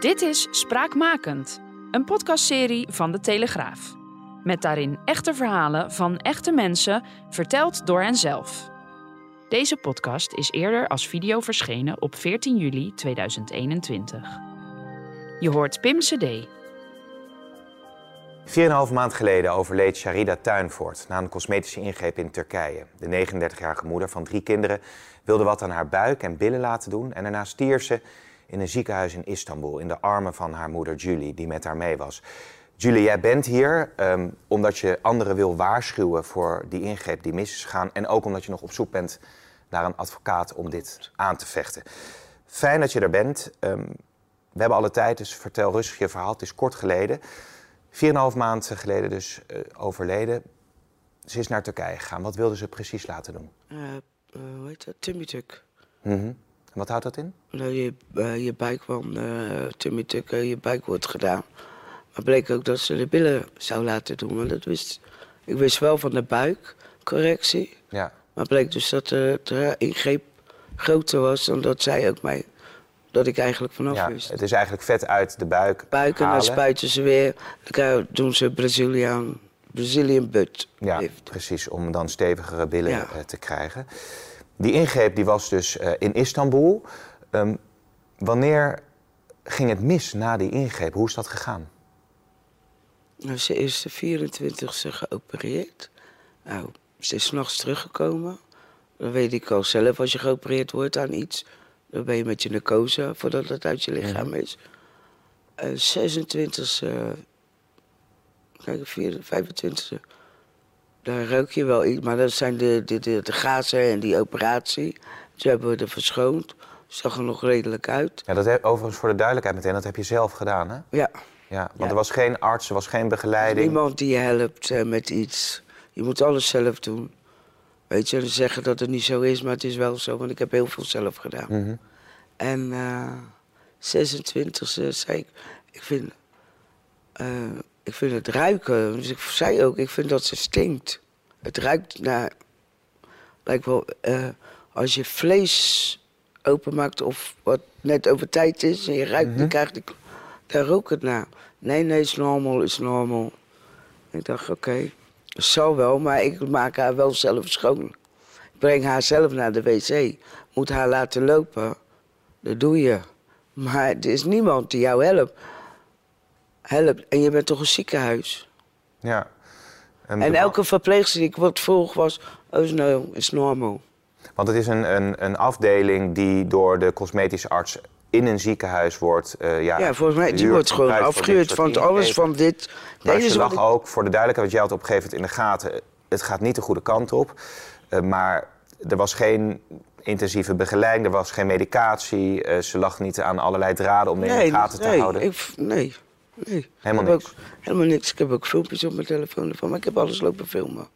Dit is Spraakmakend, een podcastserie van De Telegraaf. Met daarin echte verhalen van echte mensen, verteld door henzelf. Deze podcast is eerder als video verschenen op 14 juli 2021. Je hoort Pim CD. 4,5 maand geleden overleed Sharida Tuinvoort na een cosmetische ingreep in Turkije. De 39-jarige moeder van drie kinderen wilde wat aan haar buik en billen laten doen en daarna stierf ze in een ziekenhuis in Istanbul in de armen van haar moeder Julie, die met haar mee was. Julie, jij bent hier ehm, omdat je anderen wil waarschuwen voor die ingreep die mis is gegaan en ook omdat je nog op zoek bent naar een advocaat om dit aan te vechten. Fijn dat je er bent. Ehm, we hebben alle tijd, dus vertel rustig je verhaal. Het is kort geleden. 4,5 maanden geleden dus uh, overleden. Ze is naar Turkije gegaan. Wat wilde ze precies laten doen? Uh, uh, hoe heet dat? Tummy-tuck. Mm -hmm. En wat houdt dat in? Nou, je, je buik van tummy-tuck, je buik wordt gedaan. Maar bleek ook dat ze de billen zou laten doen. Want dat wist, ik wist wel van de buikcorrectie. Ja. Maar bleek dus dat de, ingreep groter was dan dat zij ook mij dat ik eigenlijk vanaf ja, wist. Het is eigenlijk vet uit de buik. Buik en dan spuiten ze weer. Dan doen ze Brazilian, Brazilian butt. Ja, lift. precies. Om dan stevigere billen Ja. eh, te krijgen. Die ingreep die was dus eh, in Istanbul. Ehm, wanneer ging het mis na die ingreep? Hoe is dat gegaan? Nou, ze is de 24e geopereerd. Nou, ze is s'nachts teruggekomen. Dan weet ik al zelf, als je geopereerd wordt aan iets... dan ben je met je narcose voordat het uit je lichaam is. En 26e, kijk, 25e, daar ruik je wel iets. Maar dat zijn de, de, de, de gazen en die operatie. Ze hebben we er verschoond. Zag er nog redelijk uit. Ja, dat heb, overigens voor de duidelijkheid meteen, dat heb je zelf gedaan, hè? Ja, Ja, want Ja. er was geen arts, er was geen begeleiding. niemand die je helpt eh, met iets. Je moet alles zelf doen. Weet je, ze zeggen dat het niet zo is, maar het is wel zo, want ik heb heel veel zelf gedaan. Mhm. En eh 26e zei ik, ik vind, eh, ik vind het ruiken. Dus ik zei ook, ik vind dat ze stinkt. Het ruikt naar, lijkt wel, eh, als je vlees openmaakt of wat net over tijd is en je ruikt, dan krijg je, daar rook het naar. Nee, nee, is normal, is normal. Ik dacht, oké, dat zal wel, maar ik maak haar wel zelf schoon. Ik breng haar zelf naar de wc. Moet haar laten lopen. Dat doe je. Maar er is niemand die jou helpt. Helpt. En je bent toch een ziekenhuis. Ja. En elke verpleegster die ik wat vroeg was... Oh, is, no, is normal. Want het is een, een, een afdeling die door de cosmetische arts in een ziekenhuis wordt. eh, ja, Ja, volgens mij, die wordt gewoon afgehuurd van alles van dit. Maar Nee, ze dus lag wat ik- ook, voor de duidelijkheid, want jij had op een gegeven moment in de gaten... het gaat niet de goede kant op. Eh, maar er was geen intensieve begeleiding, er was geen medicatie. eh, ze lag niet aan allerlei draden om in de gaten te nee, houden. Ik, nee, nee. Helemaal niks. Ook, helemaal niks. Ik heb ook filmpjes op mijn telefoon ervan, maar ik heb alles lopen filmen.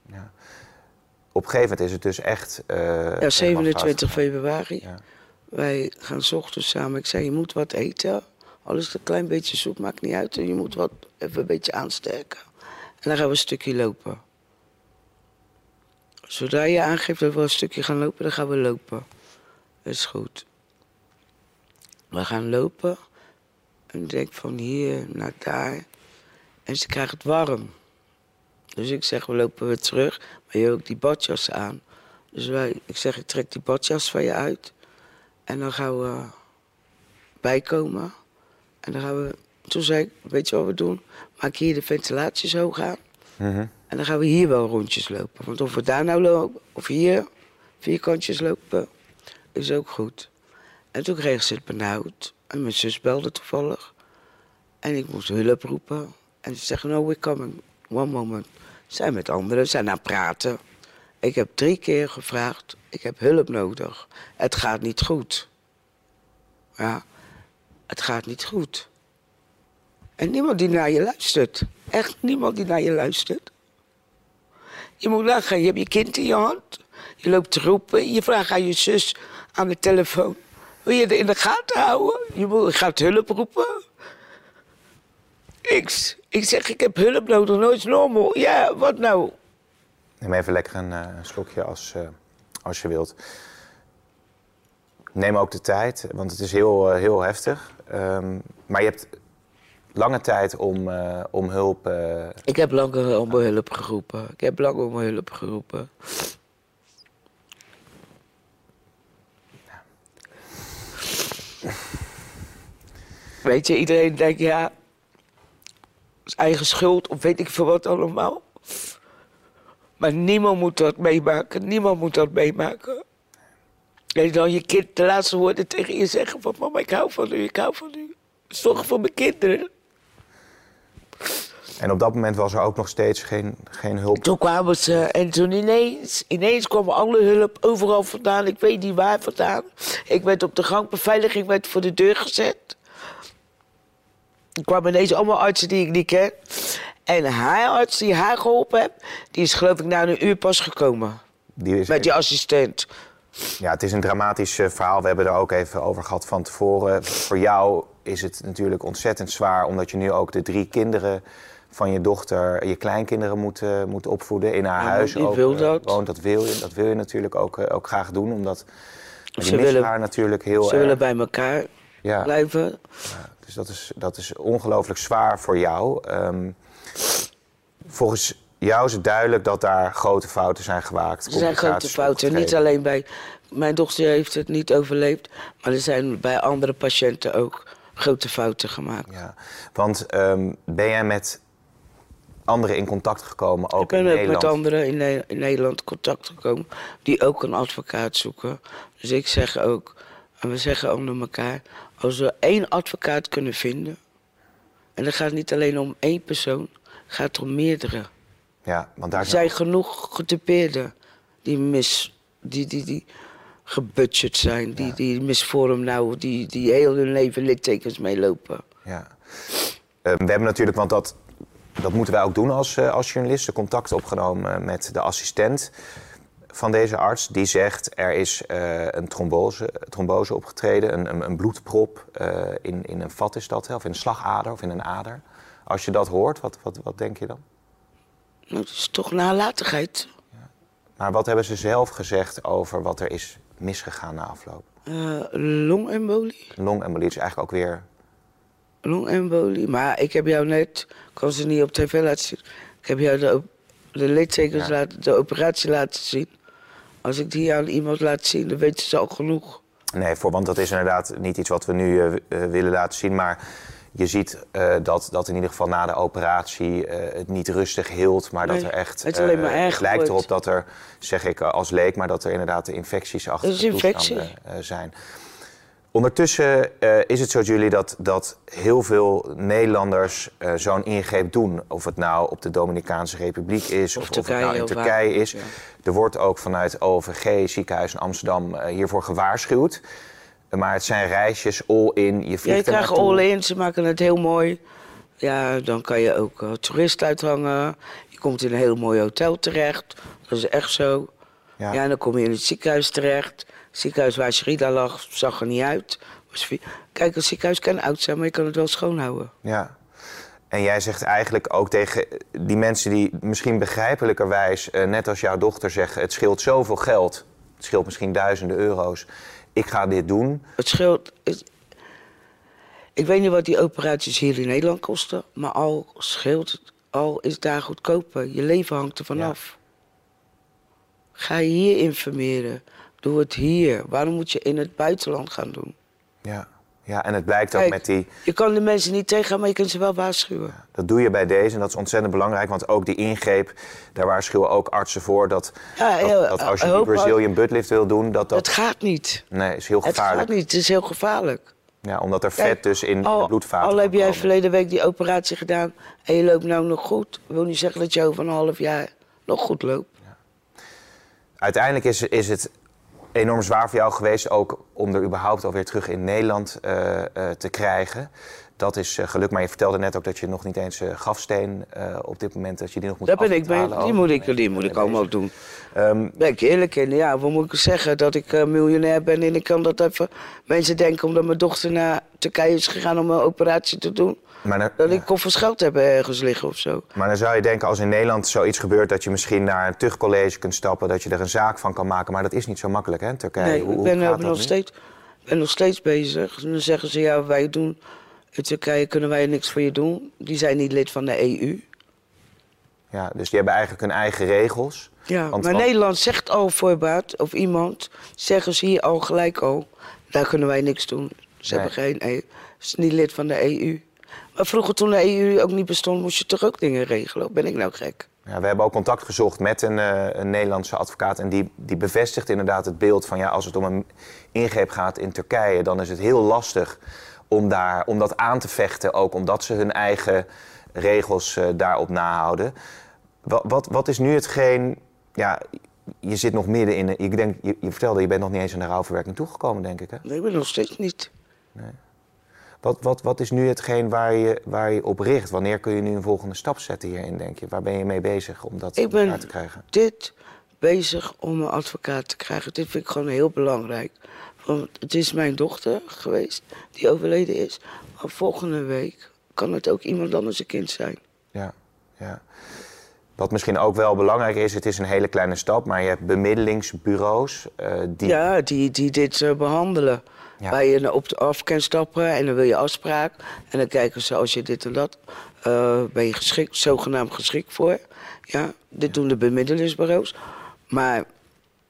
Op een gegeven moment is het dus echt... eh, Ja, 27 fout gegaan. februari. Ja. Wij gaan 's ochtends samen. Ik zei, je moet wat eten. Alles een klein beetje soep, maakt niet uit. En je moet wat even een beetje aansterken. En dan gaan we een stukje lopen. Zodra je aangeeft dat we een stukje gaan lopen, dan gaan we lopen. Dat is goed. We gaan lopen. En ik denk van hier naar daar. En ze krijgt het warm. Dus ik zeg, we lopen weer terug. Maar je hebt ook die badjas aan. Dus wij, ik zeg, ik trek die badjas van je uit. En dan gaan we bijkomen. En dan gaan we... Toen zei ik, weet je wat we doen? Maak hier de ventilatie zo gaan. Mhm. En dan gaan we hier wel rondjes lopen. Want of we daar nou lopen, of hier vierkantjes lopen, is ook goed. En toen kreeg ze het benauwd. En mijn zus belde toevallig. En ik moest hulp roepen. En ze zeggen, no, we're coming. One moment. Zijn met anderen, zijn aan praten. Ik heb drie keer gevraagd, ik heb hulp nodig. Het gaat niet goed. Ja, het gaat niet goed. En niemand die naar je luistert. Echt niemand die naar je luistert. Je moet nagaan, je hebt je kind in je hand. Je loopt te roepen. Je vraagt aan je zus aan de telefoon. Wil je in de gaten houden? Je moet, gaat hulp roepen. Niks. Ik zeg, ik heb hulp nodig, nooit normal. Ja, wat nou? Neem even lekker een uh, slokje als, uh, als je wilt. Neem ook de tijd, want het is heel, uh, heel heftig. Um, maar je hebt lange tijd om, om hulp. Ik heb lang om hulp geroepen. Ik heb lang om hulp geroepen. Weet je, iedereen denkt ja, is eigen schuld of weet ik veel wat allemaal. Maar niemand moet dat meemaken, niemand moet dat meemaken. En dan je kind de laatste woorden tegen je zeggen van mama, ik hou van u, ik hou van u. Zorg voor mijn kinderen. En op dat moment was er ook nog steeds geen, geen hulp? Toen kwamen ze en toen ineens, ineens kwam alle hulp overal vandaan. Ik weet niet waar vandaan. Ik werd op de gangbeveiliging werd voor de deur gezet. Er kwamen ineens allemaal artsen die ik niet ken. En haar arts die haar geholpen heeft, die is geloof ik na een uur pas gekomen. Die is met die assistent. Ja, het is een dramatisch eh, verhaal. We hebben er ook even over gehad van tevoren. Voor jou is het natuurlijk ontzettend zwaar, omdat je nu ook de drie kinderen van je dochter, je kleinkinderen moet, uh, moet opvoeden in haar ja, huis. ook, wil eh, dat. woont. Dat wil je, dat wil je natuurlijk ook, uh, ook graag doen, omdat ze willen, haar natuurlijk heel Ze willen bij elkaar ja. blijven. Ja, dus dat is, dat is ongelooflijk zwaar voor jou. Um, volgens jou is het duidelijk dat daar grote fouten zijn gemaakt. Er zijn grote fouten, niet alleen bij... Mijn dochter heeft het niet overleefd, maar er zijn bij andere patiënten ook grote fouten gemaakt. Ja, want um, ben jij met anderen in contact gekomen, ook in Nederland? Ik ben met anderen in, ne in Nederland contact gekomen die ook een advocaat zoeken. Dus ik zeg ook, en we zeggen onder elkaar... als we één advocaat kunnen vinden... en dat gaat niet alleen om één persoon, gaat het om meerdere. Ja, want daar er zijn genoeg getypeerden die mis... die, die, die gebudget zijn, die, die misvorm nou... Die, die heel hun leven littekens meelopen. Ja. Uh, we hebben natuurlijk, want dat, dat moeten wij ook doen als, uh, als journalisten... contact opgenomen met de assistent van deze arts. Die zegt er is uh, een trombose, trombose opgetreden, een, een, een bloedprop uh, in, in een vat is dat, of in een slagader of in een ader. Als je dat hoort, wat, wat, wat denk je dan? Nou, het is toch nalatigheid. Ja. Maar wat hebben ze zelf gezegd over wat er is misgegaan na afloop? Uh, longembolie. Longembolie is eigenlijk ook weer... Longembolie, maar ik heb jou net, ik kan ze niet op tv laten zien... ik heb jou de, de littekens, ja. laten, de operatie laten zien... Als ik die aan iemand laat zien, dan weten ze al genoeg. Nee, voor, want dat is inderdaad niet iets wat we nu uh, willen laten zien. Maar je ziet uh, dat, dat in ieder geval na de operatie uh, het niet rustig hield. Maar nee, dat er echt. Het, alleen maar erg lijkt wordt. erop dat er, zeg ik als leek, maar dat er inderdaad infecties achter de infectie. zijn. Ondertussen uh, is het zo, jullie dat, dat heel veel Nederlanders uh, zo'n ingreep doen. Of het nou op de Dominicaanse Republiek is, of, of, of het nou in Turkije is. Ja. Er wordt ook vanuit OVG, ziekenhuis in Amsterdam, uh, hiervoor gewaarschuwd. Maar het zijn reisjes all-in. Je vliegt ja, je krijgt all-in, ze maken het heel mooi. Ja, dan kan je ook toerist uithangen. Je komt in een heel mooi hotel terecht. Dat is echt zo. Ja, ja en dan kom je in het ziekenhuis terecht ziekenhuis waar Sherida lag, zag er niet uit. Kijk, het ziekenhuis kan oud zijn, maar je kan het wel schoonhouden. Ja. En jij zegt eigenlijk ook tegen die mensen die misschien begrijpelijkerwijs, uh, net als jouw dochter, zeggen: het scheelt zoveel geld. Het scheelt misschien duizenden euro's. Ik ga dit doen. Het scheelt. Het, ik weet niet wat die operaties hier in Nederland kosten, maar al scheelt al is daar goedkoper. Je leven hangt er vanaf. Ja. Ga je hier informeren. Doe het hier. Waarom moet je in het buitenland gaan doen? Ja, ja en het blijkt Kijk, ook met die... Je kan de mensen niet tegengaan, maar je kunt ze wel waarschuwen. Ja, dat doe je bij deze en dat is ontzettend belangrijk. Want ook die ingreep, daar waarschuwen ook artsen voor... dat, ja, dat, dat, als je die Brazilian buttlift wil doen... Dat, dat... Het gaat niet. Nee, is heel gevaarlijk. Het gaat niet, het is heel gevaarlijk. Ja, omdat er vet Kijk, dus in al, de bloedvaten Al heb jij verleden week die operatie gedaan en je loopt nou nog goed... dat wil niet zeggen dat je over een half jaar nog goed loopt. Uiteindelijk is, is het enorm zwaar voor jou geweest, ook om er überhaupt alweer terug in Nederland uh, uh, te krijgen. Dat is uh, gelukt, maar je vertelde net ook dat je nog niet eens grafsteen op dit moment, dat je die nog moet Daar ben ik bij, die moet ik, die moet ik allemaal doen. Um, ben ik eerlijk in, ja, wat moet ik zeggen? Dat ik miljonair ben en ik kan dat even... Mensen denken omdat mijn dochter naar Turkije is gegaan om een operatie te doen... Maar dan, dat ik koffers geld heb ergens liggen of zo. Maar dan zou je denken, als in Nederland zoiets gebeurt... dat je misschien naar een tuchtcollege kunt stappen... dat je er een zaak van kan maken. Maar dat is niet zo makkelijk, hè, Turkije? Nee, hoe, ik ben, hoe nog, steeds, ben nog steeds bezig. dan zeggen ze, ja, wij doen... In Turkije kunnen wij niks voor je doen. Die zijn niet lid van de EU. Ja, dus die hebben eigenlijk hun eigen regels. Ja, maar Nederland zegt al voorbaat, of iemand... zeggen ze hier al gelijk al... daar kunnen wij niks doen. Ze hebben geen... EU. Ze is niet lid van de EU. Maar vroeger toen de EU ook niet bestond, moest je toch ook dingen regelen? Ben ik nou gek? Ja, we hebben ook contact gezocht met een, uh, een, Nederlandse advocaat. En die, die bevestigt inderdaad het beeld van ja, als het om een ingreep gaat in Turkije, dan is het heel lastig om, daar, om dat aan te vechten. Ook omdat ze hun eigen regels uh, daarop nahouden. Wat, wat, wat is nu hetgeen. Ja, je zit nog midden in. Je, denk, je, je vertelde, je bent nog niet eens aan de rouwverwerking toegekomen, denk ik. Hè? Nee, ik ben nog steeds niet. Nee. Wat, wat, wat is nu hetgeen waar je, waar je op richt? Wanneer kun je nu een volgende stap zetten hierin, denk je? Waar ben je mee bezig om dat ik ben te krijgen? dit bezig om een advocaat te krijgen. Dit vind ik gewoon heel belangrijk. Want het is mijn dochter geweest die overleden is. Maar volgende week kan het ook iemand anders een kind zijn. Ja, ja. Wat misschien ook wel belangrijk is, het is een hele kleine stap, maar je hebt bemiddelingsbureaus uh, die... Ja, die, die dit uh, behandelen. Ja. Waar je op de af kan stappen en dan wil je afspraak. En dan kijken ze als je dit en dat. Uh, ben je geschikt, zogenaamd geschikt voor. Ja, dit doen de bemiddelingsbureaus. Maar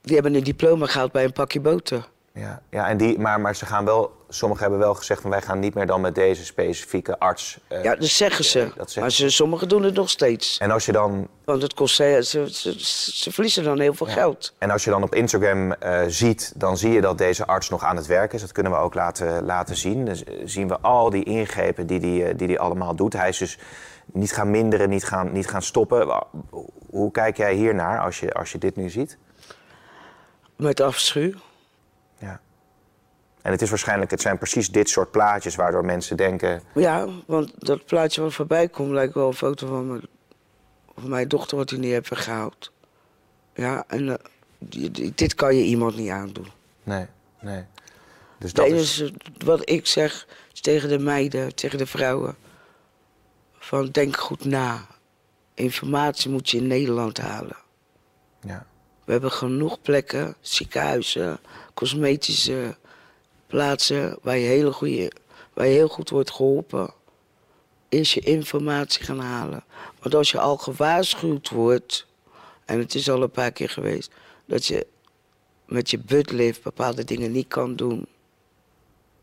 die hebben een diploma gehaald bij een pakje boter. Ja, ja en die, maar, maar ze gaan wel, sommigen hebben wel gezegd van wij gaan niet meer dan met deze specifieke arts. Uh, ja, dat zeggen ze. Dat zeggen maar ze, sommigen doen het nog steeds. En als je dan. Want het kost, ze, ze, ze, verliezen dan heel veel geld. En als je dan op Instagram uh, ziet, dan zie je dat deze arts nog aan het werk is. Dat kunnen we ook laten, laten zien. Dus zien we al die ingrepen die hij die, die die allemaal doet. Hij is dus niet gaan minderen, niet gaan, niet gaan stoppen. Hoe kijk jij hiernaar als je, als je dit nu ziet? Met afschuw. Ja. En het is waarschijnlijk, het zijn precies dit soort plaatjes waardoor mensen denken. Ja, want dat plaatje wat voorbij komt lijkt wel een foto van mijn, van mijn dochter wat hij niet heeft gehaald. Ja, en uh, dit kan je iemand niet aandoen. Nee, nee. Dus dat is... wat ik zeg is tegen de meiden, tegen de vrouwen. Van denk goed na. Informatie moet je in Nederland halen. Ja. We hebben genoeg plekken, ziekenhuizen, cosmetische plaatsen waar je, hele goede, waar je heel goed wordt geholpen. Is je informatie gaan halen. Want als je al gewaarschuwd wordt, en het is al een paar keer geweest, dat je met je buttlift bepaalde dingen niet kan doen.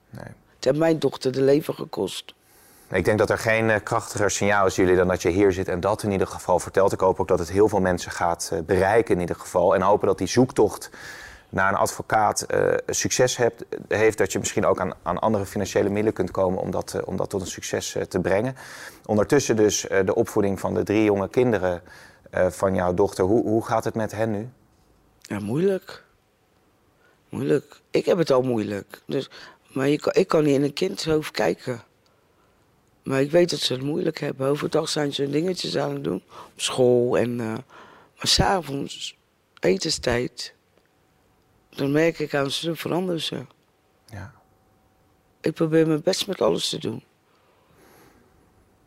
Nee. Het heeft mijn dochter de leven gekost. Ik denk dat er geen uh, krachtiger signaal is jullie dan dat je hier zit en dat in ieder geval vertelt. Ik hoop ook dat het heel veel mensen gaat uh, bereiken in ieder geval. En hopen dat die zoektocht naar een advocaat uh, succes hebt, heeft, dat je misschien ook aan, aan andere financiële middelen kunt komen om dat, om dat tot een succes te brengen. Ondertussen dus de opvoeding van de drie jonge kinderen van jouw dochter. Hoe, hoe gaat het met hen nu? Ja, moeilijk. Moeilijk. Ik heb het al moeilijk. Dus, maar je ik kan niet in een kindshoofd kijken. Maar ik weet dat ze het moeilijk hebben. Overdag zijn ze dingetjes aan het doen. Op school en... Uh, maar s'avonds, etenstijd... Dan merk ik aan ze, veranderen ze. Ja. Ik probeer mijn best met alles te doen.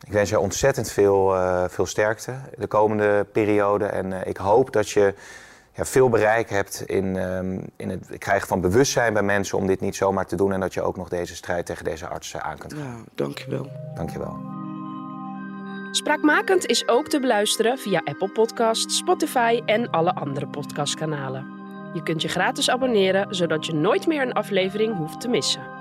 Ik wens je ontzettend veel, uh, veel sterkte de komende periode. En uh, ik hoop dat je ja, veel bereik hebt in, um, in het krijgen van bewustzijn bij mensen om dit niet zomaar te doen. En dat je ook nog deze strijd tegen deze artsen aan kunt gaan. Ja, dankjewel. Dankjewel. Spraakmakend is ook te beluisteren via Apple Podcasts, Spotify en alle andere podcastkanalen. Je kunt je gratis abonneren, zodat je nooit meer een aflevering hoeft te missen.